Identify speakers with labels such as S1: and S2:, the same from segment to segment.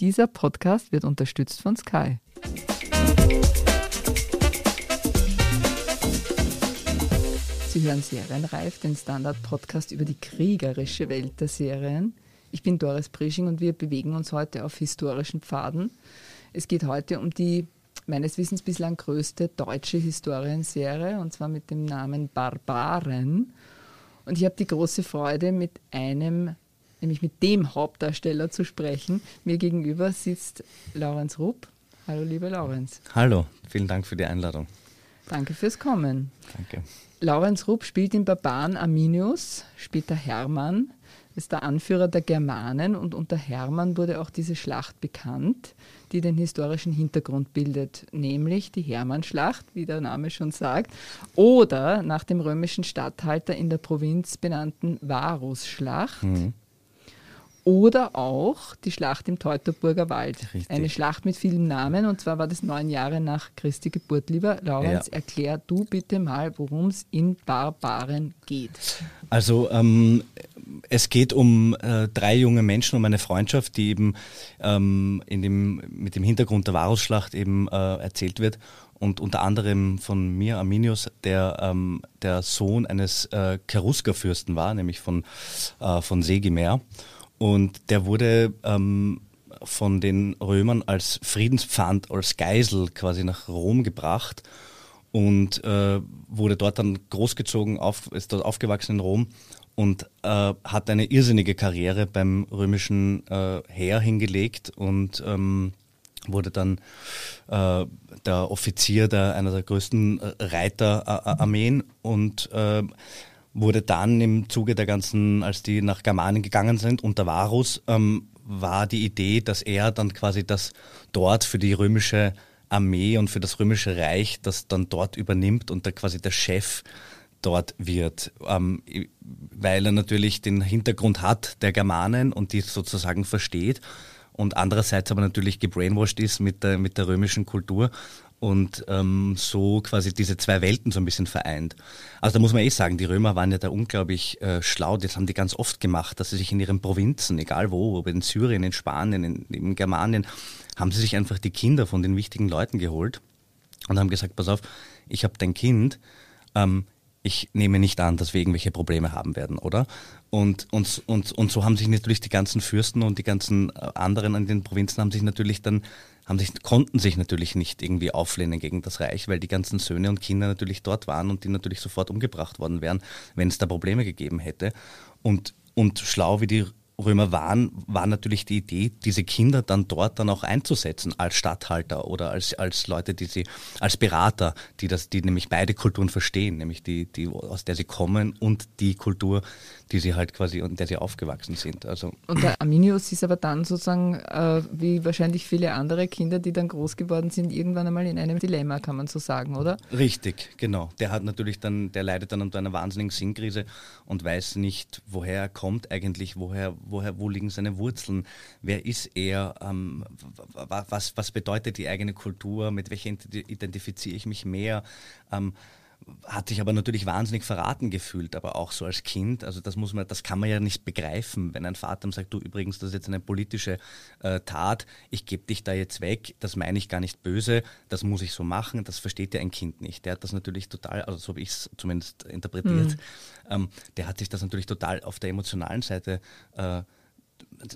S1: Dieser Podcast wird unterstützt von Sky. Sie hören Serienreif, den Standard-Podcast über die kriegerische Welt der Serien. Ich bin Doris Prisching und wir bewegen uns heute auf historischen Pfaden. Es geht heute um die meines Wissens bislang größte deutsche Historienserie und zwar mit dem Namen Barbaren. Und ich habe die große Freude, mit einem, nämlich mit dem Hauptdarsteller zu sprechen. Mir gegenüber sitzt Laurenz Rupp. Hallo, lieber Laurenz.
S2: Hallo, vielen Dank für die Einladung.
S1: Danke fürs Kommen.
S2: Danke.
S1: Laurenz Rupp spielt den Barbaren Arminius, später Hermann, ist der Anführer der Germanen und unter Hermann wurde auch diese Schlacht bekannt, die den historischen Hintergrund bildet, nämlich die Hermannschlacht, wie der Name schon sagt, oder nach dem römischen Statthalter in der Provinz benannten Varusschlacht. Mhm. Oder auch die Schlacht im Teutoburger Wald. Richtig. Eine Schlacht mit vielen Namen und zwar war das neun Jahre nach Christi Geburt. Lieber Laurenz, ja. erklär du bitte mal, worum es in Barbaren geht.
S2: Also ähm, es geht um äh, drei junge Menschen, um eine Freundschaft, die eben ähm, in dem, mit dem Hintergrund der Varusschlacht eben äh, erzählt wird und unter anderem von mir, Arminius, der ähm, der Sohn eines äh, Cherusker-Fürsten war, nämlich von, äh, von Segimer. Und der wurde ähm, von den Römern als Friedenspfand, als Geisel quasi nach Rom gebracht und äh, wurde dort dann großgezogen, auf, ist dort aufgewachsen in Rom und äh, hat eine irrsinnige Karriere beim römischen äh, Heer hingelegt und ähm, wurde dann äh, der Offizier der, einer der größten äh, Reiterarmeen und äh, wurde dann im Zuge der ganzen, als die nach Germanien gegangen sind, unter Varus, ähm, war die Idee, dass er dann quasi das dort für die römische Armee und für das römische Reich das dann dort übernimmt und da quasi der Chef dort wird, ähm, weil er natürlich den Hintergrund hat der Germanen und die sozusagen versteht und andererseits aber natürlich gebrainwashed ist mit der, mit der römischen Kultur und ähm, so quasi diese zwei Welten so ein bisschen vereint. Also da muss man eh sagen, die Römer waren ja da unglaublich äh, schlau, das haben die ganz oft gemacht, dass sie sich in ihren Provinzen, egal wo, ob in Syrien, in Spanien, in, in Germanien, haben sie sich einfach die Kinder von den wichtigen Leuten geholt und haben gesagt, pass auf, ich habe dein Kind, ähm, ich nehme nicht an, dass wir irgendwelche Probleme haben werden, oder? Und, und, und, und so haben sich natürlich die ganzen Fürsten und die ganzen äh, anderen an den Provinzen haben sich natürlich dann haben sich, konnten sich natürlich nicht irgendwie auflehnen gegen das Reich, weil die ganzen Söhne und Kinder natürlich dort waren und die natürlich sofort umgebracht worden wären, wenn es da Probleme gegeben hätte. Und, und schlau wie die Römer waren, war natürlich die Idee, diese Kinder dann dort dann auch einzusetzen als Statthalter oder als, als Leute, die sie, als Berater, die das, die nämlich beide Kulturen verstehen, nämlich die, die, aus der sie kommen und die Kultur, die sie halt quasi, und der sie aufgewachsen sind. Also.
S1: Und der Arminius ist aber dann sozusagen, äh, wie wahrscheinlich viele andere Kinder, die dann groß geworden sind, irgendwann einmal in einem Dilemma, kann man so sagen, oder?
S2: Richtig, genau. Der hat natürlich dann, der leidet dann unter einer wahnsinnigen Sinnkrise und weiß nicht, woher er kommt eigentlich, woher, woher, wo liegen seine Wurzeln, wer ist er, ähm, was, was bedeutet die eigene Kultur, mit welcher identifiziere ich mich mehr. Ähm, hat sich aber natürlich wahnsinnig verraten gefühlt, aber auch so als Kind. Also das muss man, das kann man ja nicht begreifen, wenn ein Vater sagt, du übrigens, das ist jetzt eine politische äh, Tat, ich gebe dich da jetzt weg, das meine ich gar nicht böse, das muss ich so machen, das versteht ja ein Kind nicht. Der hat das natürlich total, also so habe ich es zumindest interpretiert, mhm. ähm, der hat sich das natürlich total auf der emotionalen Seite äh,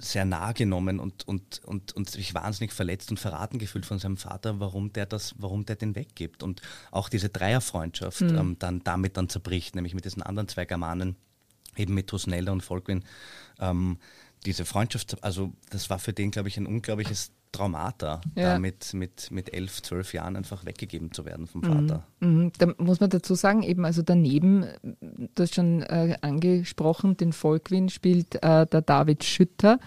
S2: sehr nah genommen und, und, und, und sich wahnsinnig verletzt und verraten gefühlt von seinem Vater, warum der das, warum der den weggibt. Und auch diese Dreierfreundschaft mhm. ähm, dann damit dann zerbricht, nämlich mit diesen anderen zwei Germanen, eben mit Thusnelda und Volkwin. Ähm, diese Freundschaft, also das war für den, glaube ich, ein unglaubliches Traumata, ja. damit mit, mit elf, zwölf Jahren einfach weggegeben zu werden vom Vater.
S1: Mhm. mhm. Da muss man dazu sagen, eben also daneben, du hast schon äh, angesprochen, den Volkwin spielt äh, der David Schütter.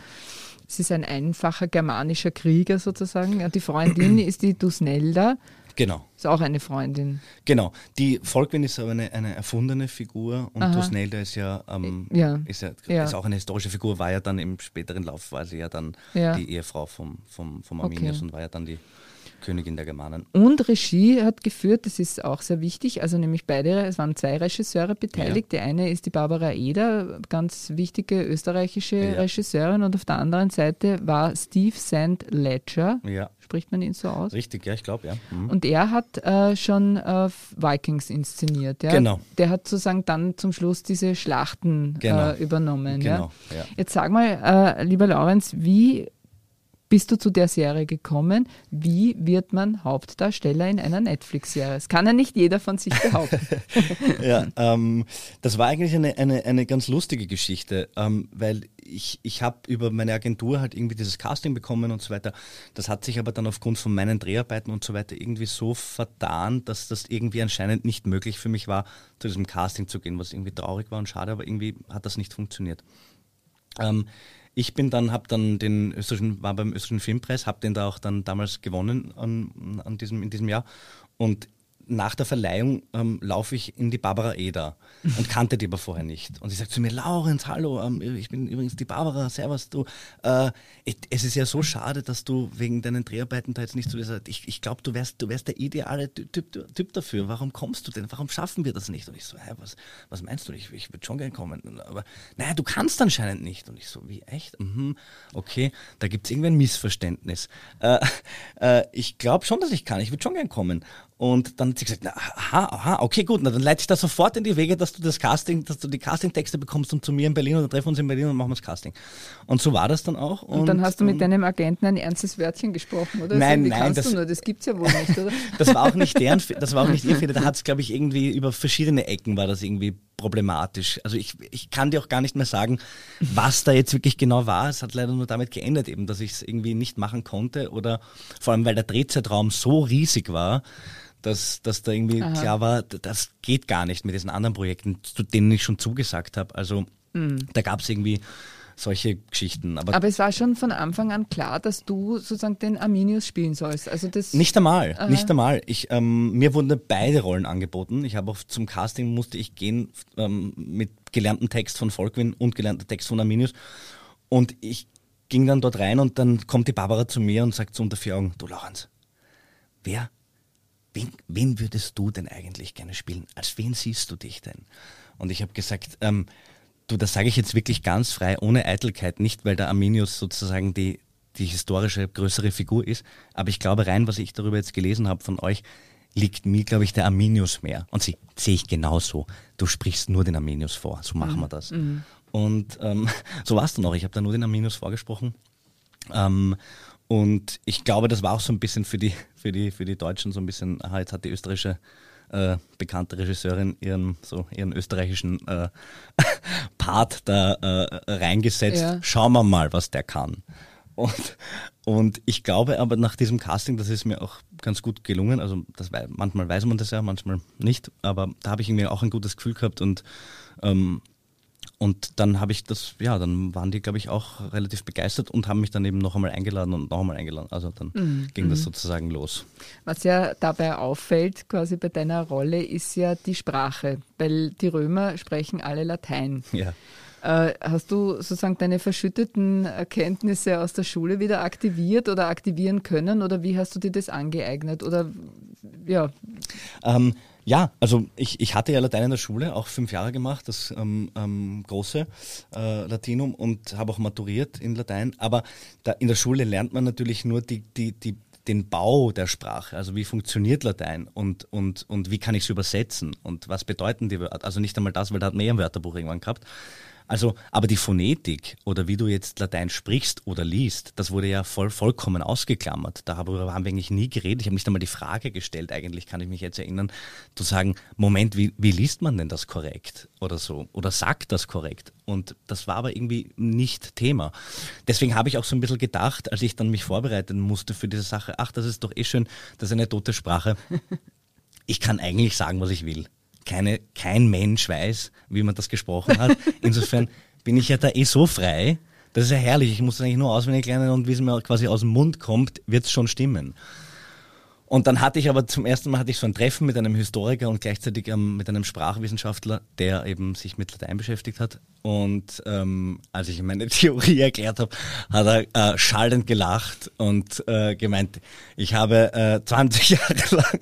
S1: Es ist ein einfacher germanischer Krieger sozusagen. Ja, die Freundin ist die Dusnelda.
S2: Genau.
S1: Ist auch eine Freundin.
S2: Genau. Die Volkwin ist aber eine, eine erfundene Figur und Tusnelda ist ja, ähm, ja. Ist ja, ja, Ist auch eine historische Figur, war ja dann im späteren Lauf, war sie ja dann die Ehefrau vom, vom, vom Arminius okay. und war ja dann die Königin der Germanen.
S1: Und Regie hat geführt, das ist auch sehr wichtig, also nämlich beide, es waren zwei Regisseure beteiligt. Ja. Die eine ist die Barbara Eder, ganz wichtige österreichische ja. Regisseurin, und auf der anderen Seite war Steve St. Ledger. Ja. Spricht man ihn so aus?
S2: Richtig, ja, ich glaube, ja.
S1: Mhm. Und er hat äh, schon äh, Vikings inszeniert. Ja?
S2: Genau.
S1: Der hat sozusagen dann zum Schluss diese Schlachten
S2: genau.
S1: äh, übernommen.
S2: Genau,
S1: ja? Jetzt sag mal, äh, lieber Laurenz, wie bist du zu der Serie gekommen? Wie wird man Hauptdarsteller in einer Netflix-Serie? Das kann ja nicht jeder von sich behaupten.
S2: ja, ähm, das war eigentlich eine, eine, eine ganz lustige Geschichte, ähm, weil ich, ich habe über meine Agentur halt irgendwie dieses Casting bekommen und so weiter. Das hat sich aber dann aufgrund von meinen Dreharbeiten und so weiter irgendwie so vertan, dass das irgendwie anscheinend nicht möglich für mich war, zu diesem Casting zu gehen, was irgendwie traurig war und schade, aber irgendwie hat das nicht funktioniert. Ähm, ich bin dann, habe dann den österreichischen, war beim österreichischen Filmpreis, habe den da auch dann damals gewonnen an, an diesem, in diesem Jahr. Und nach der Verleihung ähm, laufe ich in die Barbara Eder und kannte die aber vorher nicht. Und sie sagt zu mir, Laurenz, hallo, ähm, ich bin übrigens die Barbara, servus du. Äh, es ist ja so schade, dass du wegen deinen Dreharbeiten da jetzt nicht so dieser, ich, ich glaube, du wärst, du wärst der ideale typ, typ, dafür. Warum kommst du denn? Warum schaffen wir das nicht? Und ich so, hä, was, was meinst du? Ich, ich würde schon gern kommen. Aber naja, du kannst anscheinend nicht. Und ich so, wie echt? Mhm, okay, da gibt es irgendwie ein Missverständnis. Äh, äh, ich glaube schon, dass ich kann. Ich würde schon gern kommen. Und dann hat sie gesagt, na, aha, aha, okay, gut, na, dann leite ich das sofort in die Wege, dass du das Casting, dass du die Casting-Texte bekommst und zu mir in Berlin und dann treffen wir uns in Berlin und machen wir das Casting. Und so war das dann auch.
S1: Und, und dann hast du mit deinem Agenten ein ernstes Wörtchen gesprochen, oder?
S2: Nein,
S1: so,
S2: nein.
S1: Das, das gibt's ja wohl nicht, oder?
S2: das war auch nicht deren, das war auch nicht ihr Fehler. Da hat es, glaube ich, irgendwie über verschiedene Ecken war das irgendwie problematisch. Also ich, ich kann dir auch gar nicht mehr sagen, was da jetzt wirklich genau war. Es hat leider nur damit geendet eben, dass ich es irgendwie nicht machen konnte oder vor allem, weil der Drehzeitraum so riesig war, dass, dass da irgendwie Aha. klar war, das geht gar nicht mit diesen anderen Projekten, zu denen ich schon zugesagt habe. Also mhm. da gab es irgendwie solche Geschichten.
S1: Aber, Aber, es war schon von Anfang an klar, dass du sozusagen den Arminius spielen sollst. Also das
S2: nicht einmal, Aha. nicht einmal. Ich, ähm, mir wurden beide Rollen angeboten. Ich habe auch zum Casting musste ich gehen ähm, mit gelerntem Text von Volkwin und gelernter Text von Arminius. Und ich ging dann dort rein und dann kommt die Barbara zu mir und sagt so unter vier Augen, du Lorenz, wer wen, wen würdest du denn eigentlich gerne spielen? Als wen siehst du dich denn? Und ich habe gesagt, ähm, du, das sage ich jetzt wirklich ganz frei, ohne Eitelkeit, nicht weil der Arminius sozusagen die, die historische größere Figur ist, aber ich glaube rein, was ich darüber jetzt gelesen habe von euch, liegt mir, glaube ich, der Arminius mehr. Und sie sehe ich genauso. Du sprichst nur den Arminius vor, so machen mhm. wir das. Mhm. Und ähm, so war es dann auch. Ich habe da nur den Arminius vorgesprochen. Ähm, und ich glaube, das war auch so ein bisschen für die, für die, für die Deutschen so ein bisschen, aha, jetzt hat die österreichische äh, bekannte Regisseurin ihren, so ihren österreichischen äh, Part da äh, reingesetzt. Ja. Schauen wir mal, was der kann. Und, und ich glaube aber nach diesem Casting, das ist mir auch ganz gut gelungen. Also das, manchmal weiß man das ja, manchmal nicht. Aber da habe ich irgendwie auch ein gutes Gefühl gehabt und ähm, und dann habe ich das, ja, dann waren die, glaube ich, auch relativ begeistert und haben mich dann eben noch einmal eingeladen und noch einmal eingeladen. Also dann mhm. ging das mhm. sozusagen los.
S1: Was ja dabei auffällt, quasi bei deiner Rolle, ist ja die Sprache, weil die Römer sprechen alle Latein.
S2: Ja.
S1: Äh, hast du sozusagen deine verschütteten Erkenntnisse aus der Schule wieder aktiviert oder aktivieren können oder wie hast du dir das angeeignet? Oder ja.
S2: Ähm, ja, also ich, ich hatte ja Latein in der Schule, auch fünf Jahre gemacht, das ähm, ähm, große äh, Latinum und habe auch maturiert in Latein. Aber da in der Schule lernt man natürlich nur die, die, die, den Bau der Sprache, also wie funktioniert Latein und, und, und wie kann ich es übersetzen und was bedeuten die Wörter. Also nicht einmal das, weil da hat man ja ein Wörterbuch irgendwann gehabt. Also, aber die Phonetik oder wie du jetzt Latein sprichst oder liest, das wurde ja voll, vollkommen ausgeklammert. Darüber haben wir eigentlich nie geredet. Ich habe nicht einmal die Frage gestellt, eigentlich kann ich mich jetzt erinnern, zu sagen, Moment, wie, wie liest man denn das korrekt oder so? Oder sagt das korrekt? Und das war aber irgendwie nicht Thema. Deswegen habe ich auch so ein bisschen gedacht, als ich dann mich vorbereiten musste für diese Sache, ach, das ist doch eh schön, das ist eine tote Sprache. Ich kann eigentlich sagen, was ich will keine, kein Mensch weiß, wie man das gesprochen hat. Insofern bin ich ja da eh so frei. Das ist ja herrlich. Ich muss das eigentlich nur auswendig lernen und wie es mir quasi aus dem Mund kommt, wird es schon stimmen. Und dann hatte ich aber zum ersten Mal hatte ich so ein Treffen mit einem Historiker und gleichzeitig ähm, mit einem Sprachwissenschaftler, der eben sich mit Latein beschäftigt hat. Und ähm, als ich meine Theorie erklärt habe, hat er äh, schallend gelacht und äh, gemeint, ich habe äh, 20 Jahre lang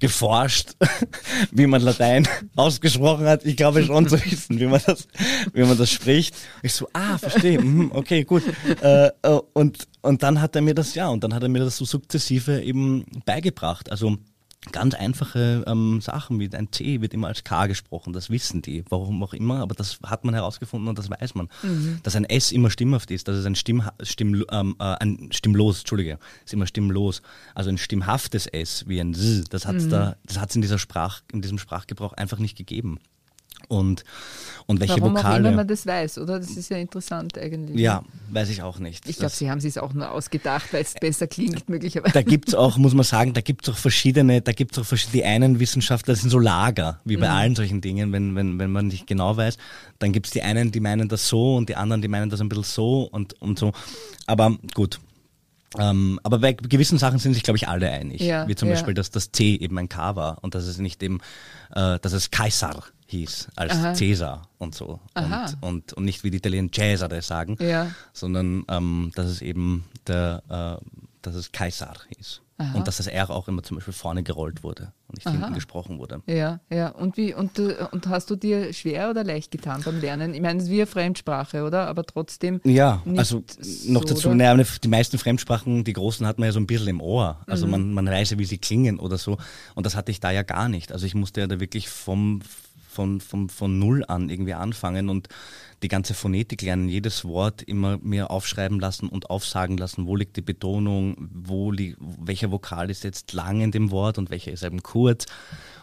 S2: geforscht, wie man Latein ausgesprochen hat. Ich glaube schon zu wissen, wie man das, wie man das spricht. Ich so, ah, verstehe, mhm, okay, gut. Äh, äh, und, und dann hat er mir das, ja, und dann hat er mir das so sukzessive eben beigebracht. Also ganz einfache ähm, Sachen wie ein C wird immer als K gesprochen, das wissen die, warum auch immer, aber das hat man herausgefunden und das weiß man. Mhm. Dass ein S immer stimmhaft ist, dass es ein, Stimm, Stimm, ähm, äh, ein stimmlos, Entschuldige, ist immer stimmlos. Also ein stimmhaftes S wie ein Z, das hat es mhm. da, in dieser Sprach, in diesem Sprachgebrauch einfach nicht gegeben. Und, und welche
S1: Warum
S2: Vokale.
S1: Auch immer man das weiß, oder? Das ist ja interessant eigentlich.
S2: Ja, weiß ich auch nicht.
S1: Ich glaube, Sie haben es auch nur ausgedacht, weil es besser klingt, möglicherweise.
S2: Da gibt es auch, muss man sagen, da gibt es auch verschiedene, da gibt es auch verschiedene, die einen Wissenschaftler, das sind so Lager, wie bei mhm. allen solchen Dingen, wenn, wenn, wenn man nicht genau weiß. Dann gibt es die einen, die meinen das so und die anderen, die meinen das ein bisschen so und, und so. Aber gut, ähm, aber bei gewissen Sachen sind sich, glaube ich, alle einig. Ja, Wie zum ja. Beispiel, dass das C eben ein K war und dass es nicht eben, äh, dass es Kaisar hieß als Aha. Cäsar und so. Und, und, und, nicht wie die Italiener Cesare sagen, ja. sondern ähm, dass es eben der, äh, dass es Kaisar hieß. Aha. Und dass das R auch immer zum Beispiel vorne gerollt wurde und nicht Aha. hinten gesprochen wurde.
S1: Ja, ja. Und wie und, und hast du dir schwer oder leicht getan beim Lernen? Ich meine, es ist wie eine Fremdsprache, oder? Aber trotzdem.
S2: Ja, also noch so, dazu, naja, die meisten Fremdsprachen, die großen hat man ja so ein bisschen im Ohr. Also mhm. man, man weiß ja, wie sie klingen oder so. Und das hatte ich da ja gar nicht. Also ich musste ja da wirklich vom von, von, von Null an irgendwie anfangen und die ganze Phonetik lernen, jedes Wort immer mehr aufschreiben lassen und aufsagen lassen, wo liegt die Betonung, wo li welcher Vokal ist jetzt lang in dem Wort und welcher ist eben kurz.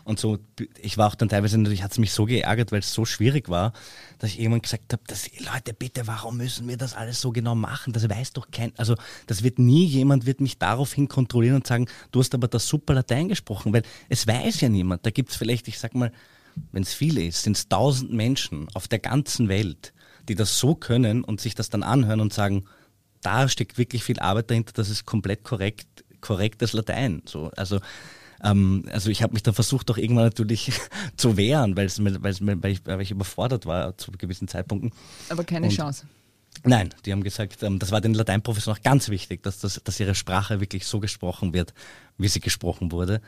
S2: Und so, ich war auch dann teilweise, natürlich hat es mich so geärgert, weil es so schwierig war, dass ich irgendwann gesagt habe, Leute, bitte, warum müssen wir das alles so genau machen? Das weiß doch kein, also das wird nie jemand wird mich daraufhin kontrollieren und sagen, du hast aber das super Latein gesprochen, weil es weiß ja niemand. Da gibt es vielleicht, ich sag mal, wenn es viele ist, sind es tausend Menschen auf der ganzen Welt, die das so können und sich das dann anhören und sagen, da steckt wirklich viel Arbeit dahinter, das ist komplett korrekt, korrektes Latein. So, also, ähm, also ich habe mich da versucht, auch irgendwann natürlich zu wehren, weil, weil, ich, weil ich überfordert war zu gewissen Zeitpunkten.
S1: Aber keine und, Chance.
S2: Nein, die haben gesagt, ähm, das war den Lateinprofessoren auch ganz wichtig, dass, das, dass ihre Sprache wirklich so gesprochen wird, wie sie gesprochen wurde.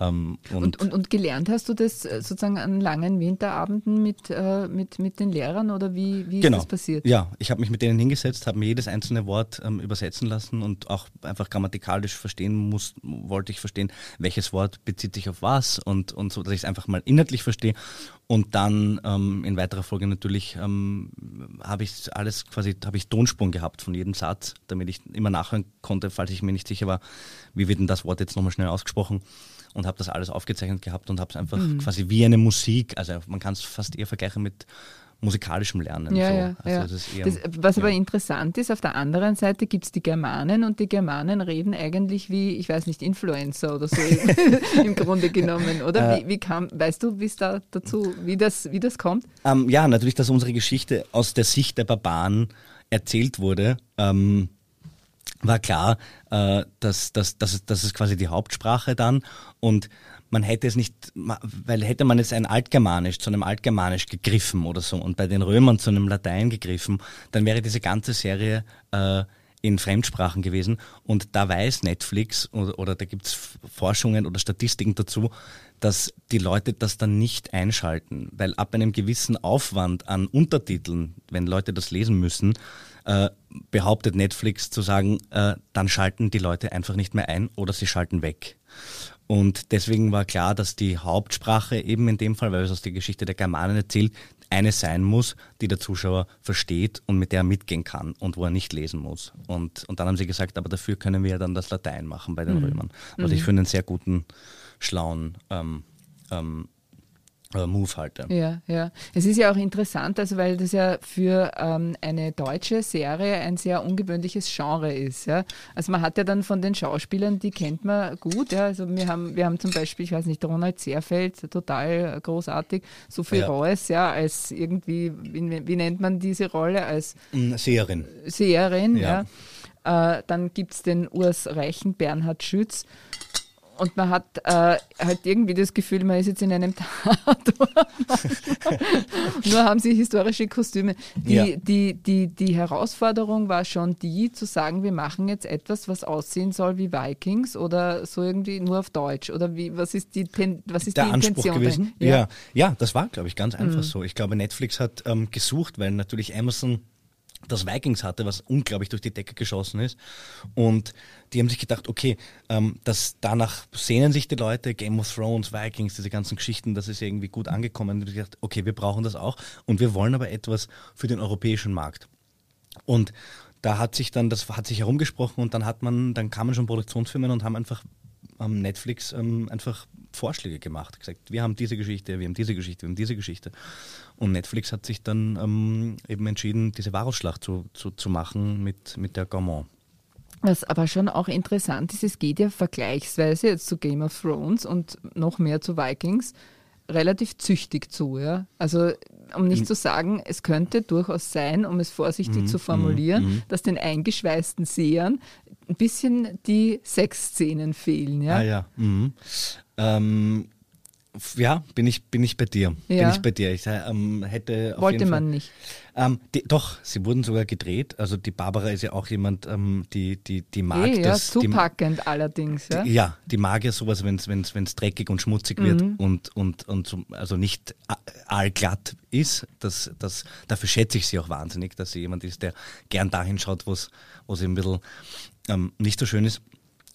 S1: Ähm, und, und, und, und, gelernt hast du das äh, sozusagen an langen Winterabenden mit, äh, mit, mit den Lehrern oder wie, wie
S2: genau.
S1: ist das passiert?
S2: Ja, ich habe mich mit denen hingesetzt, habe mir jedes einzelne Wort ähm, übersetzen lassen und auch einfach grammatikalisch verstehen muss, wollte ich verstehen, welches Wort bezieht sich auf was und, und so, dass ich es einfach mal inhaltlich verstehe. Und dann ähm, in weiterer Folge natürlich ähm, habe ich alles quasi, habe ich Tonsprung gehabt von jedem Satz, damit ich immer nachhören konnte, falls ich mir nicht sicher war, wie wird denn das Wort jetzt nochmal schnell ausgesprochen und habe das alles aufgezeichnet gehabt und habe es einfach mhm. quasi wie eine Musik, also man kann es fast eher vergleichen mit musikalischem Lernen.
S1: Ja, so. ja, also ja. Das was aber interessant ist, auf der anderen Seite gibt es die Germanen und die Germanen reden eigentlich wie, ich weiß nicht, Influencer oder so im Grunde genommen, oder? Äh, wie, wie, kam, weißt du, wie es da dazu, wie das, wie das kommt?
S2: Ähm, ja, natürlich, dass unsere Geschichte aus der Sicht der Barbaren erzählt wurde. Ähm, war klar, äh, dass, dass, dass, das ist quasi die Hauptsprache dann und man hätte es nicht, weil hätte man jetzt ein Altgermanisch zu einem Altgermanisch gegriffen oder so und bei den Römern zu einem Latein gegriffen, dann wäre diese ganze Serie äh, in Fremdsprachen gewesen und da weiß Netflix oder, oder da gibt's Forschungen oder Statistiken dazu, dass die Leute das dann nicht einschalten, weil ab einem gewissen Aufwand an Untertiteln, wenn Leute das lesen müssen, äh, behauptet Netflix zu sagen, äh, dann schalten die Leute einfach nicht mehr ein oder sie schalten weg. Und deswegen war klar, dass die Hauptsprache eben in dem Fall, weil es aus der Geschichte der Germanen erzählt, eine sein muss, die der Zuschauer versteht und mit der er mitgehen kann und wo er nicht lesen muss. Und, und dann haben sie gesagt, aber dafür können wir ja dann das Latein machen bei den mhm. Römern. Was mhm. ich für einen sehr guten, schlauen ähm, ähm, äh, Move halt.
S1: Ja, ja. Es ist ja auch interessant, also weil das ja für ähm, eine deutsche Serie ein sehr ungewöhnliches Genre ist. Ja? Also man hat ja dann von den Schauspielern, die kennt man gut. Ja? Also wir haben, wir haben zum Beispiel, ich weiß nicht, Ronald Seerfeld, total großartig, Sophie ja. Reuss, ja, als irgendwie, wie, wie, nennt man diese Rolle? Als
S2: mm, Seherin.
S1: Seherin, ja. ja. Äh, dann gibt es den Urs Reichen, Bernhard Schütz und man hat äh, halt irgendwie das Gefühl, man ist jetzt in einem Tatort. Nur haben sie historische Kostüme. Die, ja. die, die, die Herausforderung war schon die, zu sagen, wir machen jetzt etwas, was aussehen soll wie Vikings oder so irgendwie nur auf Deutsch. Oder wie, was ist die, was ist
S2: Der
S1: die
S2: Anspruch Intention gewesen? Ja. ja. ja, das war, glaube ich, ganz einfach mhm. so. Ich glaube, Netflix hat ähm, gesucht, weil natürlich Amazon das Vikings hatte, was unglaublich durch die Decke geschossen ist. Und die haben sich gedacht, okay, ähm, das, danach sehnen sich die Leute, Game of Thrones, Vikings, diese ganzen Geschichten, das ist irgendwie gut angekommen. Und ich gedacht, okay, wir brauchen das auch und wir wollen aber etwas für den europäischen Markt. Und da hat sich dann, das hat sich herumgesprochen und dann hat man, dann kamen schon Produktionsfirmen und haben einfach am Netflix ähm, einfach Vorschläge gemacht, gesagt, wir haben diese Geschichte, wir haben diese Geschichte, wir haben diese Geschichte. Und Netflix hat sich dann ähm, eben entschieden, diese Varusschlacht zu, zu, zu machen mit, mit der Gaumont.
S1: Was aber schon auch interessant ist, es geht ja vergleichsweise jetzt zu Game of Thrones und noch mehr zu Vikings relativ züchtig zu. Ja? Also um nicht zu sagen, es könnte durchaus sein, um es vorsichtig mm, zu formulieren, mm, mm. dass den eingeschweißten Sehern ein bisschen die Sexszenen fehlen. Ja,
S2: ah, ja. Ähm, ja, bin ich, bin ich bei dir. Ja. Bin ich bei dir. Ich ähm, hätte
S1: Wollte man Fall, nicht.
S2: Ähm, die, doch, sie wurden sogar gedreht. Also die Barbara ist ja auch jemand, ähm, die, die, die mag das.
S1: Ja, zupackend die, allerdings. Ja?
S2: Die, ja, die mag ja sowas, wenn es dreckig und schmutzig wird mhm. und, und, und also nicht allglatt ist. Das, das, dafür schätze ich sie auch wahnsinnig, dass sie jemand ist, der gern dahin schaut, wo es ein bisschen ähm, nicht so schön ist.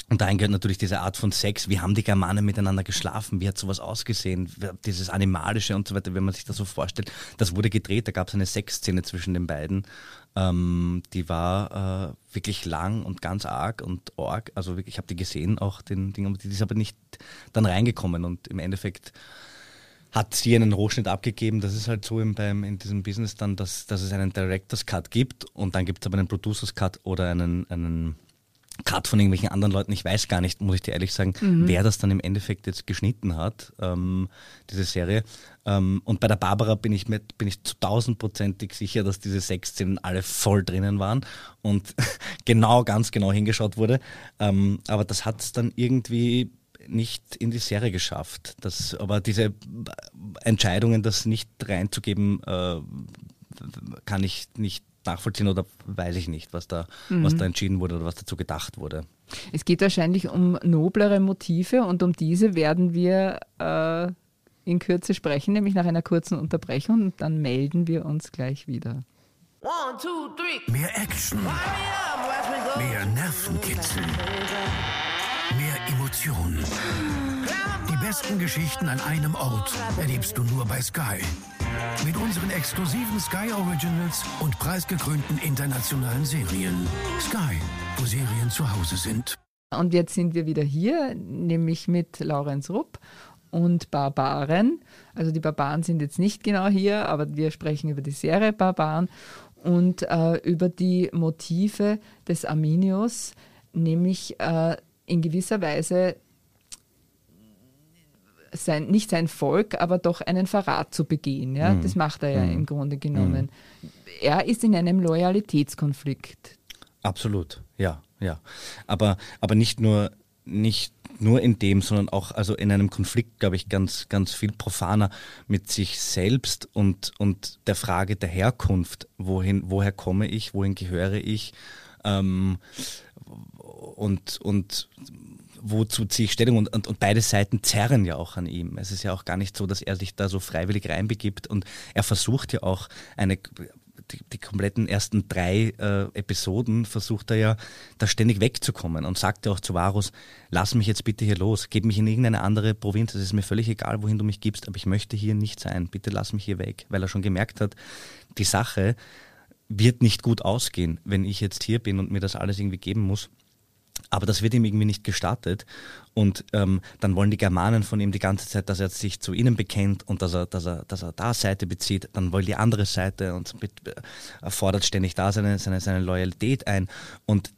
S2: Und dahin gehört natürlich diese Art von Sex. Wie haben die Germanen miteinander geschlafen? Wie hat sowas ausgesehen? Dieses Animalische und so weiter, wenn man sich das so vorstellt. Das wurde gedreht, da gab es eine Sexszene zwischen den beiden. Ähm, die war äh, wirklich lang und ganz arg und arg. Also wirklich, ich habe die gesehen, auch den Ding, die ist aber nicht dann reingekommen. Und im Endeffekt hat sie einen Rohschnitt abgegeben. Das ist halt so in, beim, in diesem Business dann, dass, dass es einen Director's Cut gibt und dann gibt es aber einen Producer's Cut oder einen, einen Cut von irgendwelchen anderen Leuten. Ich weiß gar nicht, muss ich dir ehrlich sagen, mhm. wer das dann im Endeffekt jetzt geschnitten hat, ähm, diese Serie. Ähm, und bei der Barbara bin ich, mit, bin ich zu tausendprozentig sicher, dass diese sechs Szenen alle voll drinnen waren und genau, ganz genau hingeschaut wurde. Ähm, aber das hat es dann irgendwie nicht in die Serie geschafft. Das, aber diese Entscheidungen, das nicht reinzugeben, äh, kann ich nicht nachvollziehen oder weiß ich nicht, was da, mhm. was da entschieden wurde oder was dazu gedacht wurde.
S1: Es geht wahrscheinlich um noblere Motive und um diese werden wir äh, in Kürze sprechen, nämlich nach einer kurzen Unterbrechung und dann melden wir uns gleich wieder.
S3: One, two, Mehr Action. Mehr Nervenkitzel. Mehr Emotionen. Die besten Geschichten an einem Ort erlebst du nur bei Sky. Mit unseren exklusiven Sky Originals und preisgekrönten internationalen Serien. Sky, wo Serien zu Hause sind.
S1: Und jetzt sind wir wieder hier, nämlich mit Laurenz Rupp und Barbaren. Also die Barbaren sind jetzt nicht genau hier, aber wir sprechen über die Serie Barbaren und äh, über die Motive des Arminius, nämlich äh, in gewisser Weise sein, nicht sein Volk, aber doch einen Verrat zu begehen. Ja? Mhm. Das macht er ja mhm. im Grunde genommen. Mhm. Er ist in einem Loyalitätskonflikt.
S2: Absolut, ja, ja. Aber, aber nicht nur nicht nur in dem, sondern auch also in einem Konflikt, glaube ich, ganz, ganz viel profaner mit sich selbst und, und der Frage der Herkunft. Wohin, woher komme ich, wohin gehöre ich? Ähm, und, und wozu ziehe ich Stellung? Und, und, und beide Seiten zerren ja auch an ihm. Es ist ja auch gar nicht so, dass er sich da so freiwillig reinbegibt. Und er versucht ja auch eine die, die kompletten ersten drei äh, Episoden versucht er ja da ständig wegzukommen und sagt ja auch zu Varus, lass mich jetzt bitte hier los, gib mich in irgendeine andere Provinz, es ist mir völlig egal, wohin du mich gibst, aber ich möchte hier nicht sein, bitte lass mich hier weg, weil er schon gemerkt hat, die Sache wird nicht gut ausgehen, wenn ich jetzt hier bin und mir das alles irgendwie geben muss. Aber das wird ihm irgendwie nicht gestattet. Und ähm, dann wollen die Germanen von ihm die ganze Zeit, dass er sich zu ihnen bekennt und dass er, dass er, dass er da Seite bezieht. Dann wollen die andere Seite und er fordert ständig da seine, seine, seine Loyalität ein. Und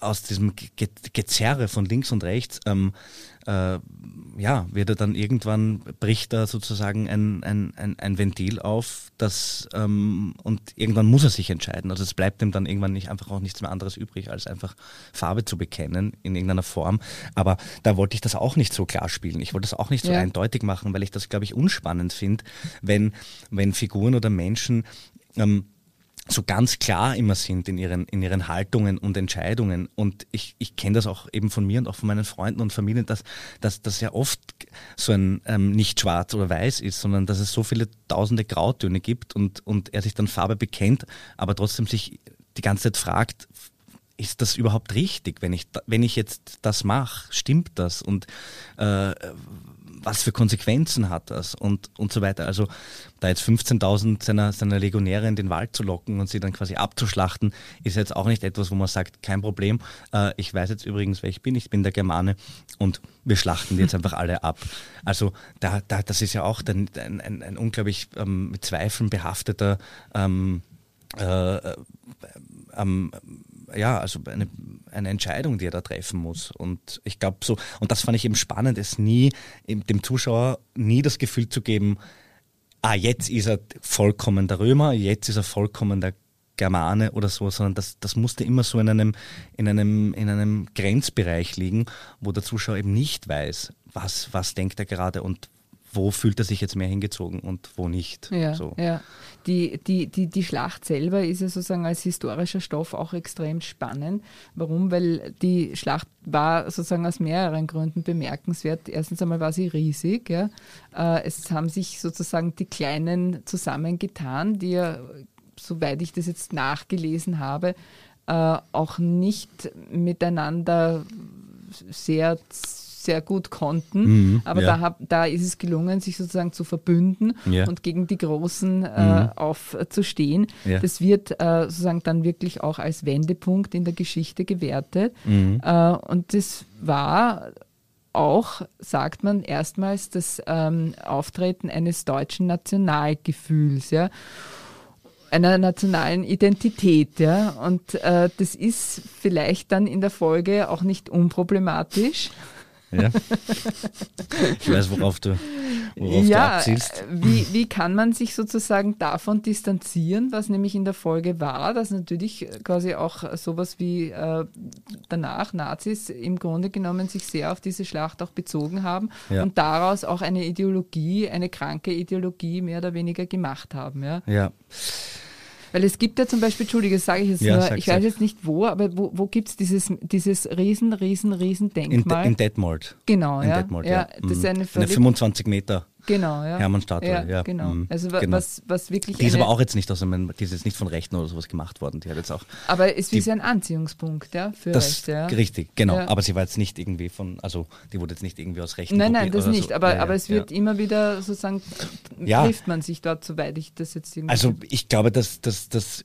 S2: aus diesem Ge Gezerre von links und rechts, ähm, äh, ja, wird er dann irgendwann, bricht da sozusagen ein, ein, ein, ein Ventil auf, das, ähm, und irgendwann muss er sich entscheiden. Also es bleibt ihm dann irgendwann nicht einfach auch nichts mehr anderes übrig, als einfach Farbe zu bekennen in irgendeiner Form. Aber da wollte ich das auch nicht so klar spielen. Ich wollte das auch nicht so ja. eindeutig machen, weil ich das, glaube ich, unspannend finde, wenn, wenn Figuren oder Menschen ähm, so ganz klar immer sind in ihren, in ihren Haltungen und Entscheidungen. Und ich, ich kenne das auch eben von mir und auch von meinen Freunden und Familien, dass, dass das ja oft so ein ähm, nicht schwarz oder weiß ist, sondern dass es so viele tausende Grautöne gibt und, und er sich dann Farbe bekennt, aber trotzdem sich die ganze Zeit fragt, ist das überhaupt richtig, wenn ich, wenn ich jetzt das mache, stimmt das? Und äh, was für Konsequenzen hat das und, und so weiter. Also da jetzt 15.000 seiner, seiner Legionäre in den Wald zu locken und sie dann quasi abzuschlachten, ist jetzt auch nicht etwas, wo man sagt, kein Problem. Äh, ich weiß jetzt übrigens, wer ich bin, ich bin der Germane und wir schlachten die jetzt einfach alle ab. Also da, da, das ist ja auch ein, ein, ein, ein unglaublich ähm, mit Zweifeln behafteter ähm, äh, äh ähm, ja, also eine, eine Entscheidung, die er da treffen muss. Und ich glaube so, und das fand ich eben spannend, es nie, dem Zuschauer nie das Gefühl zu geben, ah, jetzt ist er vollkommen der Römer, jetzt ist er vollkommen der Germane oder so, sondern das, das musste immer so in einem, in, einem, in einem Grenzbereich liegen, wo der Zuschauer eben nicht weiß, was, was denkt er gerade und wo fühlt er sich jetzt mehr hingezogen und wo nicht.
S1: Ja,
S2: so.
S1: ja. Die, die, die, die Schlacht selber ist ja sozusagen als historischer Stoff auch extrem spannend. Warum? Weil die Schlacht war sozusagen aus mehreren Gründen bemerkenswert. Erstens einmal war sie riesig. Ja. Äh, es haben sich sozusagen die Kleinen zusammengetan, die ja, soweit ich das jetzt nachgelesen habe, äh, auch nicht miteinander sehr sehr gut konnten. Mhm, aber ja. da, hab, da ist es gelungen, sich sozusagen zu verbünden ja. und gegen die Großen äh, mhm. aufzustehen. Ja. Das wird äh, sozusagen dann wirklich auch als Wendepunkt in der Geschichte gewertet. Mhm. Äh, und das war auch, sagt man, erstmals das ähm, Auftreten eines deutschen Nationalgefühls. Ja einer nationalen Identität. Ja? Und äh, das ist vielleicht dann in der Folge auch nicht unproblematisch.
S2: Ja. Ich weiß, worauf du, worauf ja, du abzielst.
S1: Wie, wie kann man sich sozusagen davon distanzieren, was nämlich in der Folge war, dass natürlich quasi auch sowas wie äh, danach Nazis im Grunde genommen sich sehr auf diese Schlacht auch bezogen haben ja. und daraus auch eine Ideologie, eine kranke Ideologie mehr oder weniger gemacht haben. Ja.
S2: ja.
S1: Weil es gibt ja zum Beispiel, Entschuldige, das sage ich jetzt ja, nur, ich weiß jetzt nicht wo, aber wo, wo gibt es dieses, dieses riesen, riesen, riesen Denkmal?
S2: In, in Detmold.
S1: Genau,
S2: in
S1: ja.
S2: Detmold, ja. ja. Das ist eine, eine 25 Meter
S1: Genau, ja.
S2: Hermannstatue, ja.
S1: ja. Genau. Mhm. Also genau. was, was wirklich.
S2: Die ist aber auch jetzt nicht aus einem, die ist jetzt nicht von Rechten oder sowas gemacht worden. Die hat jetzt auch.
S1: Aber es ist ein Anziehungspunkt, ja, für
S2: das,
S1: Rechte, ja.
S2: Richtig, genau. Ja. Aber sie war jetzt nicht irgendwie von, also die wurde jetzt nicht irgendwie aus Rechten.
S1: Nein, nein, das nicht. So. Aber, aber es wird immer wieder sozusagen, trifft man sich dort, soweit ich das jetzt irgendwie.
S2: Also ich glaube, dass, dass, dass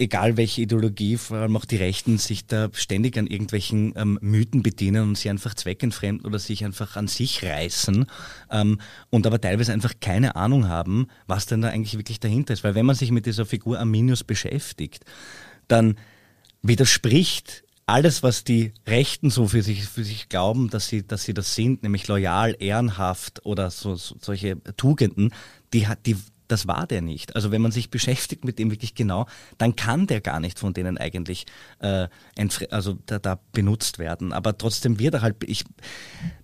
S2: egal welche Ideologie, vor allem auch die Rechten, sich da ständig an irgendwelchen ähm, Mythen bedienen und sie einfach zweckentfremden oder sich einfach an sich reißen ähm, und aber teilweise einfach keine Ahnung haben, was denn da eigentlich wirklich dahinter ist. Weil wenn man sich mit dieser Figur Arminius beschäftigt, dann widerspricht alles, was die Rechten so für sich, für sich glauben, dass sie, dass sie das sind, nämlich loyal, ehrenhaft oder so, so solche Tugenden, die, die, das war der nicht. Also wenn man sich beschäftigt mit dem wirklich genau, dann kann der gar nicht von denen eigentlich äh, also da, da, benutzt werden. Aber trotzdem wird er halt, ich,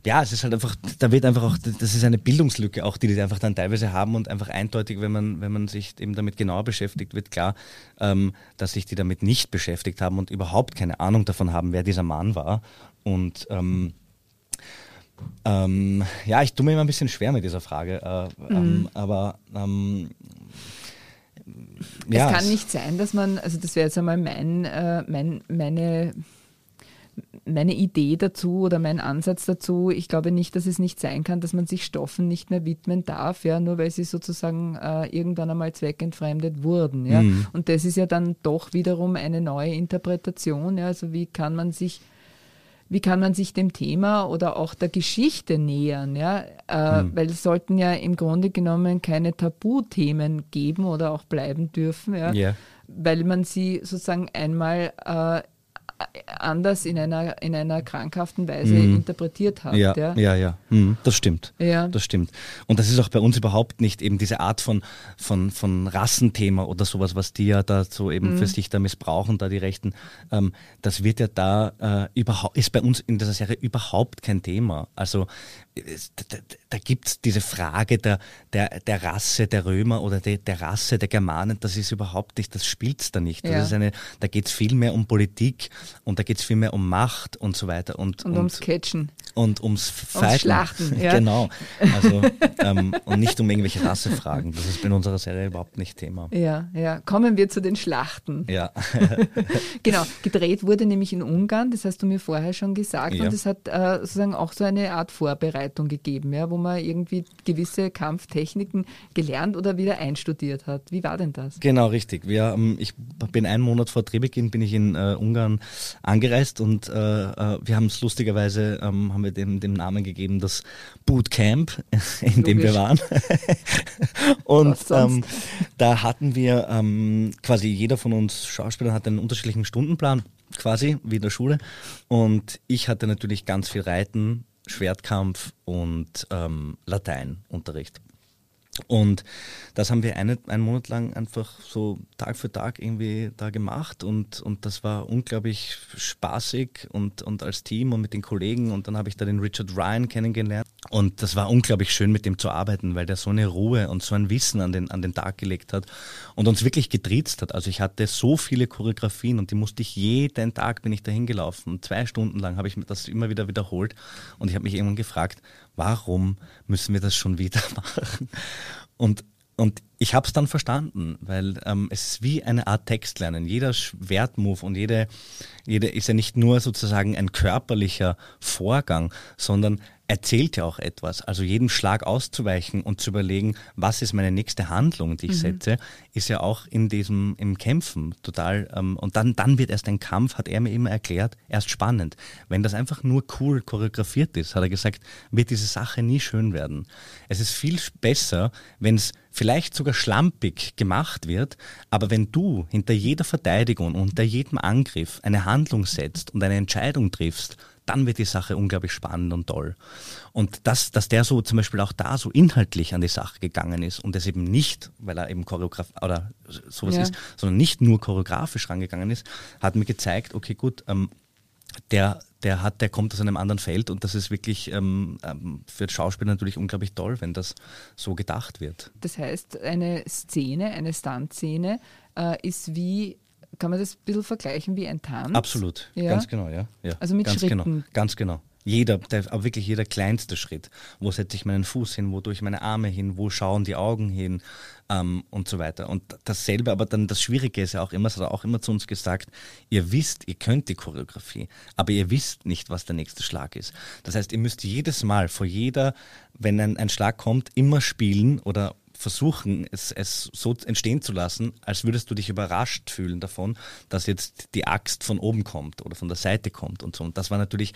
S2: ja, es ist halt einfach, da wird einfach auch, das ist eine Bildungslücke auch, die die einfach dann teilweise haben und einfach eindeutig, wenn man, wenn man sich eben damit genauer beschäftigt, wird klar, ähm, dass sich die damit nicht beschäftigt haben und überhaupt keine Ahnung davon haben, wer dieser Mann war. Und ähm, ähm, ja, ich tue mir immer ein bisschen schwer mit dieser Frage, äh, ähm, mhm. aber ähm,
S1: ja, es kann nicht sein, dass man, also das wäre jetzt einmal mein, äh, mein, meine, meine Idee dazu oder mein Ansatz dazu. Ich glaube nicht, dass es nicht sein kann, dass man sich Stoffen nicht mehr widmen darf, ja, nur weil sie sozusagen äh, irgendwann einmal zweckentfremdet wurden. Ja. Mhm. Und das ist ja dann doch wiederum eine neue Interpretation. Ja. Also wie kann man sich wie kann man sich dem Thema oder auch der Geschichte nähern, ja? Äh, hm. Weil es sollten ja im Grunde genommen keine Tabuthemen geben oder auch bleiben dürfen, ja? Yeah. Weil man sie sozusagen einmal äh, anders in einer, in einer krankhaften Weise mhm. interpretiert hat.
S2: Ja, ja, ja, ja. Mhm, das stimmt. Ja. Das stimmt. Und das ist auch bei uns überhaupt nicht eben diese Art von, von, von Rassenthema oder sowas, was die ja da so eben mhm. für sich da missbrauchen, da die Rechten. Ähm, das wird ja da äh, überhaupt, ist bei uns in dieser Serie überhaupt kein Thema. Also da, da gibt es diese Frage der, der, der Rasse der Römer oder der, der Rasse der Germanen, das ist überhaupt nicht, das spielt da nicht. Ja. eine, da geht es viel mehr um Politik und da geht es viel mehr um Macht und so weiter. Und,
S1: und, und ums Catchen.
S2: Und ums Fighten.
S1: Schlachten, ja.
S2: genau. Also, ähm, und nicht um irgendwelche Rassefragen. Das ist in unserer Serie überhaupt nicht Thema.
S1: Ja, ja. Kommen wir zu den Schlachten.
S2: Ja.
S1: genau. Gedreht wurde nämlich in Ungarn, das hast du mir vorher schon gesagt. Ja. Und es hat äh, sozusagen auch so eine Art Vorbereitung gegeben, ja, wo man irgendwie gewisse Kampftechniken gelernt oder wieder einstudiert hat. Wie war denn das?
S2: Genau, richtig. Wir, ähm, ich bin einen Monat vor Drehbeginn bin ich in äh, Ungarn angereist und äh, äh wir haben es lustigerweise ähm, haben wir dem, dem Namen gegeben, das Bootcamp, in dem wir waren. und ähm, da hatten wir ähm, quasi jeder von uns Schauspielern hat einen unterschiedlichen Stundenplan quasi wie in der Schule und ich hatte natürlich ganz viel Reiten, Schwertkampf und ähm, Lateinunterricht. Und das haben wir eine, einen Monat lang einfach so Tag für Tag irgendwie da gemacht und, und das war unglaublich spaßig und, und als Team und mit den Kollegen und dann habe ich da den Richard Ryan kennengelernt und das war unglaublich schön mit dem zu arbeiten, weil der so eine Ruhe und so ein Wissen an den, an den Tag gelegt hat und uns wirklich getriezt hat. Also ich hatte so viele Choreografien und die musste ich jeden Tag bin ich dahin gelaufen. Zwei Stunden lang habe ich mir das immer wieder wiederholt und ich habe mich irgendwann gefragt, warum müssen wir das schon wieder machen? Und, und ich habe es dann verstanden, weil ähm, es ist wie eine Art Textlernen. Jeder Schwertmove und jede, jede ist ja nicht nur sozusagen ein körperlicher Vorgang, sondern erzählt ja auch etwas. Also jedem Schlag auszuweichen und zu überlegen, was ist meine nächste Handlung, die ich mhm. setze, ist ja auch in diesem im Kämpfen total. Ähm, und dann, dann wird erst ein Kampf, hat er mir immer erklärt, erst spannend. Wenn das einfach nur cool choreografiert ist, hat er gesagt, wird diese Sache nie schön werden. Es ist viel besser, wenn es vielleicht sogar schlampig gemacht wird, aber wenn du hinter jeder Verteidigung und hinter jedem Angriff eine Handlung setzt und eine Entscheidung triffst, dann wird die Sache unglaublich spannend und toll. Und das, dass der so zum Beispiel auch da so inhaltlich an die Sache gegangen ist und es eben nicht, weil er eben Choreograf oder sowas ja. ist, sondern nicht nur choreografisch rangegangen ist, hat mir gezeigt, okay, gut, ähm, der, der hat, der kommt aus einem anderen Feld und das ist wirklich ähm, ähm für Schauspieler natürlich unglaublich toll, wenn das so gedacht wird.
S1: Das heißt, eine Szene, eine Stuntszene äh, ist wie kann man das ein bisschen vergleichen wie ein Tanz?
S2: Absolut, ja? ganz genau, ja. ja.
S1: Also mit
S2: ganz
S1: Schritten.
S2: Genau, ganz genau. Jeder, der, aber wirklich jeder kleinste Schritt. Wo setze ich meinen Fuß hin, wo tue ich meine Arme hin, wo schauen die Augen hin ähm, und so weiter. Und dasselbe, aber dann das Schwierige ist ja auch immer, das hat er auch immer zu uns gesagt, ihr wisst, ihr könnt die Choreografie, aber ihr wisst nicht, was der nächste Schlag ist. Das heißt, ihr müsst jedes Mal vor jeder, wenn ein, ein Schlag kommt, immer spielen oder versuchen, es, es so entstehen zu lassen, als würdest du dich überrascht fühlen davon, dass jetzt die Axt von oben kommt oder von der Seite kommt und so. Und das war natürlich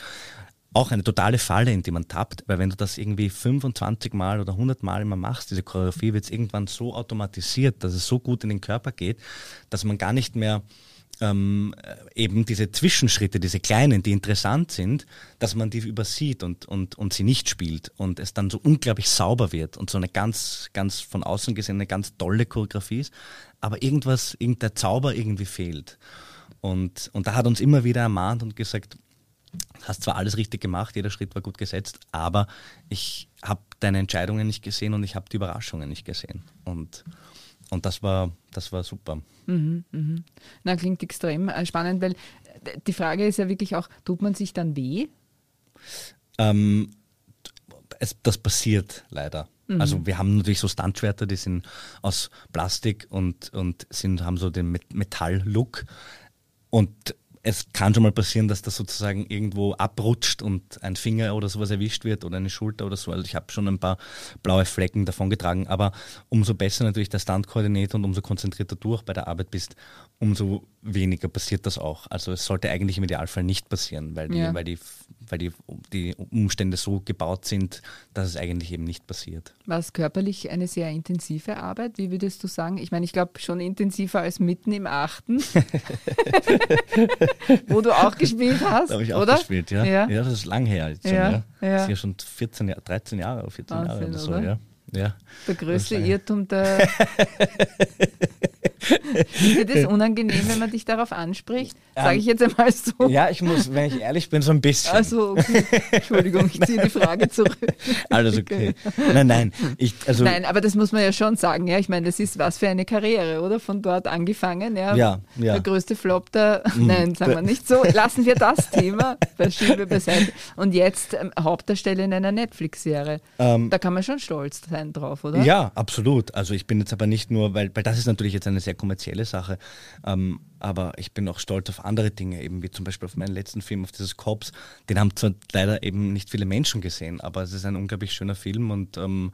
S2: auch eine totale Falle, in die man tappt, weil wenn du das irgendwie 25 Mal oder 100 Mal immer machst, diese Choreografie wird es irgendwann so automatisiert, dass es so gut in den Körper geht, dass man gar nicht mehr ähm, eben diese Zwischenschritte, diese kleinen, die interessant sind, dass man die übersieht und, und, und sie nicht spielt und es dann so unglaublich sauber wird und so eine ganz, ganz von außen gesehen eine ganz tolle Choreografie ist, aber irgendwas, irgendein Zauber irgendwie fehlt. Und, und da hat uns immer wieder ermahnt und gesagt, hast zwar alles richtig gemacht, jeder Schritt war gut gesetzt, aber ich habe deine Entscheidungen nicht gesehen und ich habe die Überraschungen nicht gesehen. Und und das war, das war super.
S1: Mhm, mhm. Na, klingt extrem äh, spannend, weil äh, die Frage ist ja wirklich auch, tut man sich dann weh?
S2: Ähm, es, das passiert leider. Mhm. Also wir haben natürlich so Stuntschwerter, die sind aus Plastik und, und sind, haben so den Metall-Look. Und es kann schon mal passieren, dass das sozusagen irgendwo abrutscht und ein Finger oder sowas erwischt wird oder eine Schulter oder so. Also ich habe schon ein paar blaue Flecken davon getragen, aber umso besser natürlich der Standkoordinator und umso konzentrierter du auch bei der Arbeit bist, umso weniger passiert das auch. Also es sollte eigentlich im Idealfall nicht passieren, weil die, ja. weil die weil die, die Umstände so gebaut sind, dass es eigentlich eben nicht passiert.
S1: War es körperlich eine sehr intensive Arbeit? Wie würdest du sagen? Ich meine, ich glaube schon intensiver als mitten im Achten, wo du auch gespielt hast.
S2: Da habe ich auch
S1: oder?
S2: gespielt, ja. ja. ja. das ist lang her jetzt schon, ja. ja. Das ist ja schon 14, 13 Jahre, 14 Wahnsinn, Jahre oder so, oder? ja. Ja.
S1: Der größte Irrtum der. ist dir das unangenehm, wenn man dich darauf anspricht? Sage ich jetzt einmal so.
S2: Ja, ich muss, wenn ich ehrlich bin, so ein bisschen.
S1: Also, okay. Entschuldigung, ich ziehe die Frage zurück.
S2: Alles okay. Nein, nein. Ich, also
S1: nein, aber das muss man ja schon sagen. Ja, ich meine, das ist was für eine Karriere, oder? Von dort angefangen. Ja,
S2: ja. ja.
S1: Der größte Flop der. Mhm. Nein, sagen wir nicht so. Lassen wir das Thema, verschieben wir beiseite. Und jetzt ähm, Hauptdarsteller in einer Netflix-Serie. Ähm, da kann man schon stolz sein drauf, oder?
S2: Ja, absolut. Also ich bin jetzt aber nicht nur, weil, weil das ist natürlich jetzt eine sehr kommerzielle Sache. Ähm, aber ich bin auch stolz auf andere Dinge, eben wie zum Beispiel auf meinen letzten Film, auf dieses Cops. Den haben zwar leider eben nicht viele Menschen gesehen, aber es ist ein unglaublich schöner Film und ähm,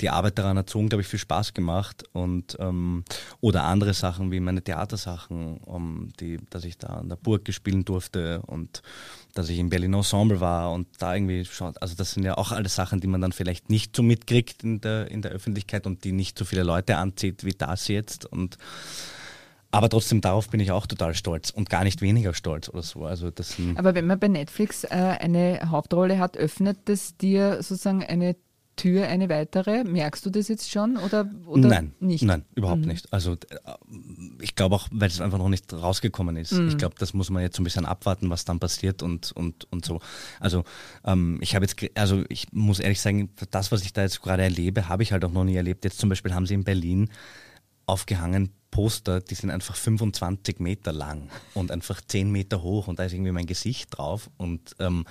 S2: die Arbeit daran hat so unglaublich viel Spaß gemacht. Und, ähm, oder andere Sachen wie meine Theatersachen, um, die, dass ich da an der Burg gespielen durfte und dass ich im Berlin Ensemble war und da irgendwie schon, also das sind ja auch alles Sachen, die man dann vielleicht nicht so mitkriegt in der, in der Öffentlichkeit und die nicht so viele Leute anzieht wie das jetzt. Und aber trotzdem darauf bin ich auch total stolz und gar nicht weniger stolz oder so. Also das
S1: Aber wenn man bei Netflix äh, eine Hauptrolle hat, öffnet das dir sozusagen eine Tür, eine weitere? Merkst du das jetzt schon oder, oder
S2: nein,
S1: nicht?
S2: Nein, überhaupt mhm. nicht. Also äh, ich glaube auch, weil es einfach noch nicht rausgekommen ist. Mhm. Ich glaube, das muss man jetzt so ein bisschen abwarten, was dann passiert und, und, und so. Also ähm, ich habe jetzt, also ich muss ehrlich sagen, das, was ich da jetzt gerade erlebe, habe ich halt auch noch nie erlebt. Jetzt zum Beispiel haben sie in Berlin aufgehangen Poster, die sind einfach 25 Meter lang und einfach 10 Meter hoch und da ist irgendwie mein Gesicht drauf. Und ähm,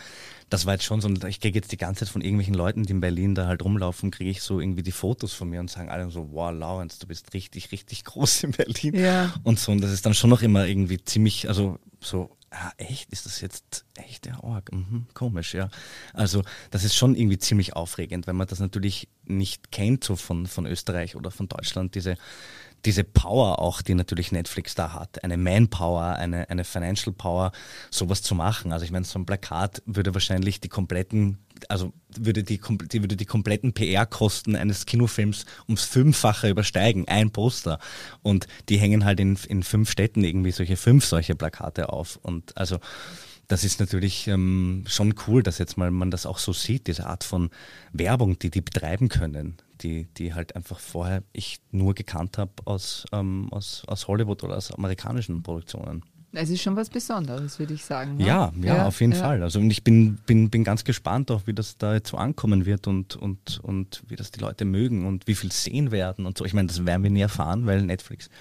S2: das war jetzt schon so, ich kriege jetzt die ganze Zeit von irgendwelchen Leuten, die in Berlin da halt rumlaufen, kriege ich so irgendwie die Fotos von mir und sagen alle so, wow, Lawrence, du bist richtig, richtig groß in Berlin. Ja. Und so, und das ist dann schon noch immer irgendwie ziemlich, also so, ja, echt? Ist das jetzt echt der Org? Mhm, komisch, ja. Also das ist schon irgendwie ziemlich aufregend, wenn man das natürlich nicht kennt, so von, von Österreich oder von Deutschland, diese diese Power auch, die natürlich Netflix da hat, eine Manpower, eine, eine Financial Power, sowas zu machen. Also ich meine, so ein Plakat würde wahrscheinlich die kompletten, also würde die, die, würde die kompletten PR-Kosten eines Kinofilms ums Fünffache übersteigen, ein Poster. Und die hängen halt in, in fünf Städten irgendwie solche fünf solche Plakate auf. Und also das ist natürlich ähm, schon cool, dass jetzt mal man das auch so sieht, diese Art von Werbung, die die betreiben können die, die halt einfach vorher ich nur gekannt habe aus, ähm, aus, aus Hollywood oder aus amerikanischen Produktionen.
S1: Es ist schon was Besonderes, würde ich sagen.
S2: Ne? Ja, ja, ja, auf jeden ja. Fall. Also und ich bin, bin, bin ganz gespannt auch, wie das da jetzt so ankommen wird und, und, und wie das die Leute mögen und wie viel sehen werden und so. Ich meine, das werden wir nie erfahren, weil Netflix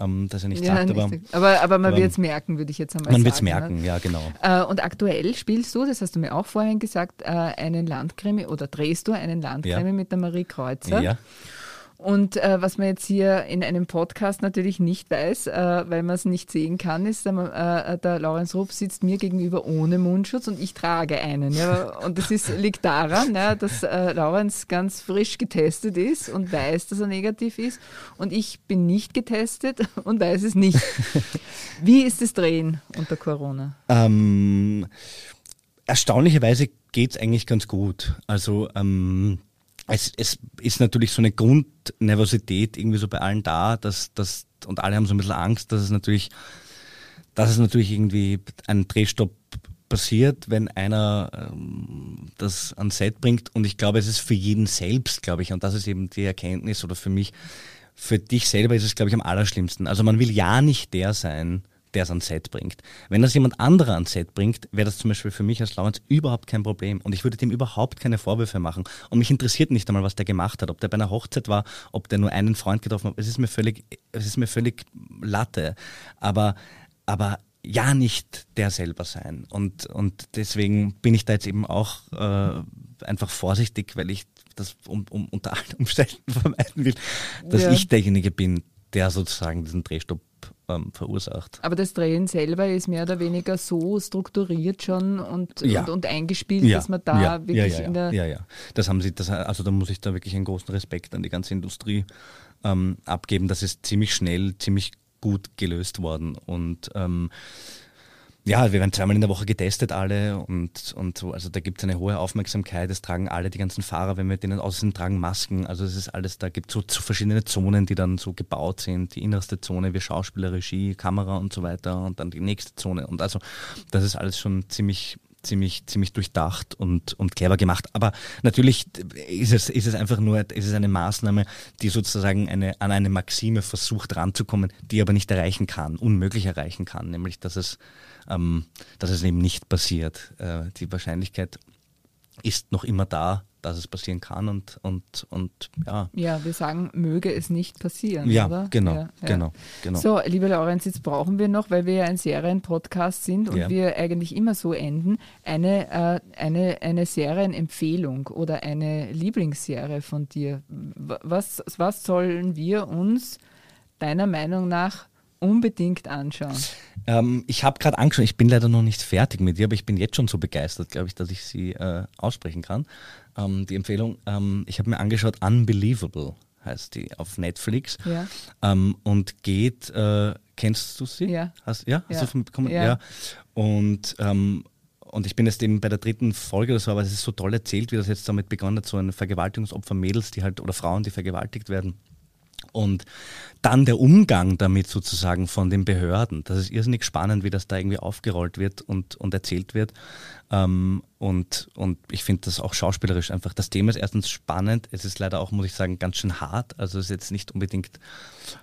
S2: ähm, das er nicht ja, sagt.
S1: Aber, aber, aber man wird es merken, würde ich jetzt einmal
S2: man
S1: sagen.
S2: Man wird es merken, ne? ja, genau.
S1: Äh, und aktuell spielst du, das hast du mir auch vorhin gesagt, äh, einen Landkrimi oder drehst du einen Landkrimi ja. mit der Marie Kreuzer. Ja. Und äh, was man jetzt hier in einem Podcast natürlich nicht weiß, äh, weil man es nicht sehen kann, ist, äh, äh, der Lorenz Rupp sitzt mir gegenüber ohne Mundschutz und ich trage einen. Ja? Und das ist, liegt daran, ja, dass äh, Lorenz ganz frisch getestet ist und weiß, dass er negativ ist. Und ich bin nicht getestet und weiß es nicht. Wie ist das Drehen unter Corona?
S2: Ähm, erstaunlicherweise geht es eigentlich ganz gut. Also ähm, es, es ist natürlich so eine Grundnervosität irgendwie so bei allen da, dass, dass, und alle haben so ein bisschen Angst, dass es natürlich, dass es natürlich irgendwie ein Drehstopp passiert, wenn einer ähm, das ans Set bringt. Und ich glaube, es ist für jeden selbst, glaube ich, und das ist eben die Erkenntnis oder für mich, für dich selber ist es, glaube ich, am allerschlimmsten. Also man will ja nicht der sein, der es ans Set bringt. Wenn das jemand anderer ans Set bringt, wäre das zum Beispiel für mich als Lawrence überhaupt kein Problem. Und ich würde dem überhaupt keine Vorwürfe machen. Und mich interessiert nicht einmal, was der gemacht hat. Ob der bei einer Hochzeit war, ob der nur einen Freund getroffen hat. Es ist mir völlig, es ist mir völlig Latte. Aber, aber ja nicht der selber sein. Und, und deswegen bin ich da jetzt eben auch äh, einfach vorsichtig, weil ich das um, um, unter allen Umständen vermeiden will, dass ja. ich derjenige bin, der sozusagen diesen Drehstopp ähm, verursacht.
S1: Aber das Drehen selber ist mehr oder weniger so strukturiert schon und, ja. und, und, eingespielt, ja. dass man da ja. wirklich in der.
S2: Ja, ja. Das haben sie, das, also da muss ich da wirklich einen großen Respekt an die ganze Industrie ähm, abgeben. Das ist ziemlich schnell, ziemlich gut gelöst worden. Und ähm, Ja, wir werden zweimal in der Woche getestet alle und, und so, also da gibt es eine hohe Aufmerksamkeit, es tragen alle, die ganzen Fahrer, wenn wir denen aussehen, tragen Masken, also es ist alles, da gibt es so, so, verschiedene Zonen, die dann so gebaut sind, die innerste Zone wie Schauspieler, Regie, Kamera und so weiter und dann die nächste Zone und also das ist alles schon ziemlich ziemlich, ziemlich durchdacht und, und clever gemacht. Aber natürlich ist es, ist es einfach nur, ist es eine Maßnahme, die sozusagen eine, an eine Maxime versucht ranzukommen, die aber nicht erreichen kann, unmöglich erreichen kann, nämlich dass es, ähm, dass es eben nicht passiert. Äh, die Wahrscheinlichkeit ist noch immer da, dass es passieren kann und, und, und ja.
S1: Ja, wir sagen, möge es nicht passieren.
S2: Ja,
S1: oder?
S2: genau,
S1: ja, ja.
S2: genau, genau.
S1: So, liebe Lorenz, jetzt brauchen wir noch, weil wir ja ein Serienpodcast sind und
S2: Ja.
S1: wir eigentlich immer so enden, eine, äh, eine, eine Serienempfehlung oder eine Lieblingsserie von dir. Was, was sollen wir uns deiner Meinung nach unbedingt anschauen?
S2: Ähm, ich habe gerade angeschaut, ich bin leider noch nicht fertig mit dir, aber ich bin jetzt schon so begeistert, glaube ich, dass ich sie äh, aussprechen kann. Ähm, die Empfehlung, ähm, ich habe mir angeschaut, Unbelievable heißt die auf Netflix
S1: Ja.
S2: ähm, und geht, äh, kennst du sie?
S1: Ja.
S2: Hast, ja? Hast
S1: Ja.
S2: du davon bekommen?
S1: Ja.
S2: Ja. Und, ähm, und ich bin jetzt eben bei der dritten Folge oder so, aber es ist so toll erzählt, wie das jetzt damit begonnen hat, so ein Vergewaltigungsopfer, Mädels, die halt, oder Frauen, die vergewaltigt werden. Und dann der Umgang damit sozusagen von den Behörden. Das ist irrsinnig spannend, wie das da irgendwie aufgerollt wird und, und erzählt wird. Ähm, und, und ich finde das auch schauspielerisch einfach. Das Thema ist erstens spannend. Es ist leider auch, muss ich sagen, ganz schön hart. Also es ist jetzt nicht unbedingt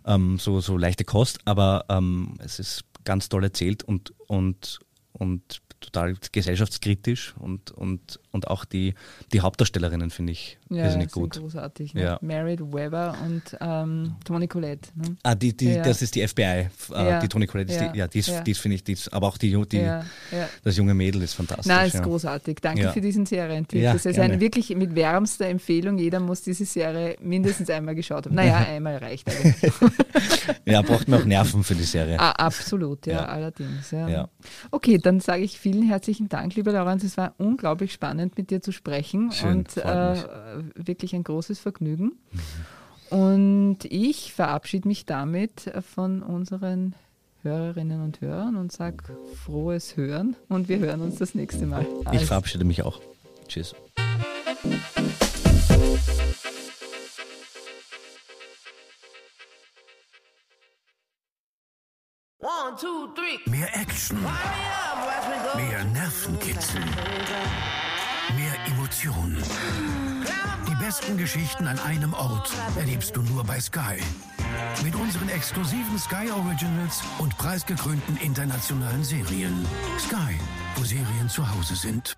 S2: ähm, so, so leichte Kost, aber ähm, es ist ganz toll erzählt und, und, und total gesellschaftskritisch und, und, und auch die, die Hauptdarstellerinnen finde ich
S1: Ja,
S2: irrsinnig
S1: sind
S2: gut.
S1: großartig. Ne?
S2: Ja.
S1: Merit Weber und ähm, Toni Collette. Ne?
S2: Ah, die, die,
S1: Ja.
S2: das ist die FBI, äh,
S1: Ja.
S2: die Toni Collette, ist
S1: Ja.
S2: die, ja, die ist,
S1: Ja.
S2: die finde ich, die ist, aber auch die, die das junge Mädel ist fantastisch.
S1: Na, ist großartig. Danke für diesen Serientipp.
S2: Ja,
S1: das ist eine wirklich mit wärmster Empfehlung. Jeder muss diese Serie mindestens einmal geschaut haben. Naja, einmal reicht eigentlich.
S2: Ja, braucht man auch Nerven für die Serie.
S1: ah, absolut, ja, allerdings. Ja. Okay, dann sage ich vielen herzlichen Dank, lieber Lorenz. Es war unglaublich spannend, mit dir zu sprechen
S2: Schön,
S1: und
S2: freut
S1: äh, wirklich ein großes Vergnügen. Und ich verabschiede mich damit von unseren Hörerinnen und Hörern und sage frohes Hören und wir hören uns das nächste Mal.
S2: Ich
S1: Also,
S2: verabschiede mich auch. Tschüss.
S4: One, two, three.
S3: Mehr Action, mehr Nervenkitzel, mehr Emotion. Die besten Geschichten an einem Ort erlebst du nur bei Sky. Mit unseren exklusiven Sky Originals und preisgekrönten internationalen Serien. Sky, wo Serien zu Hause sind.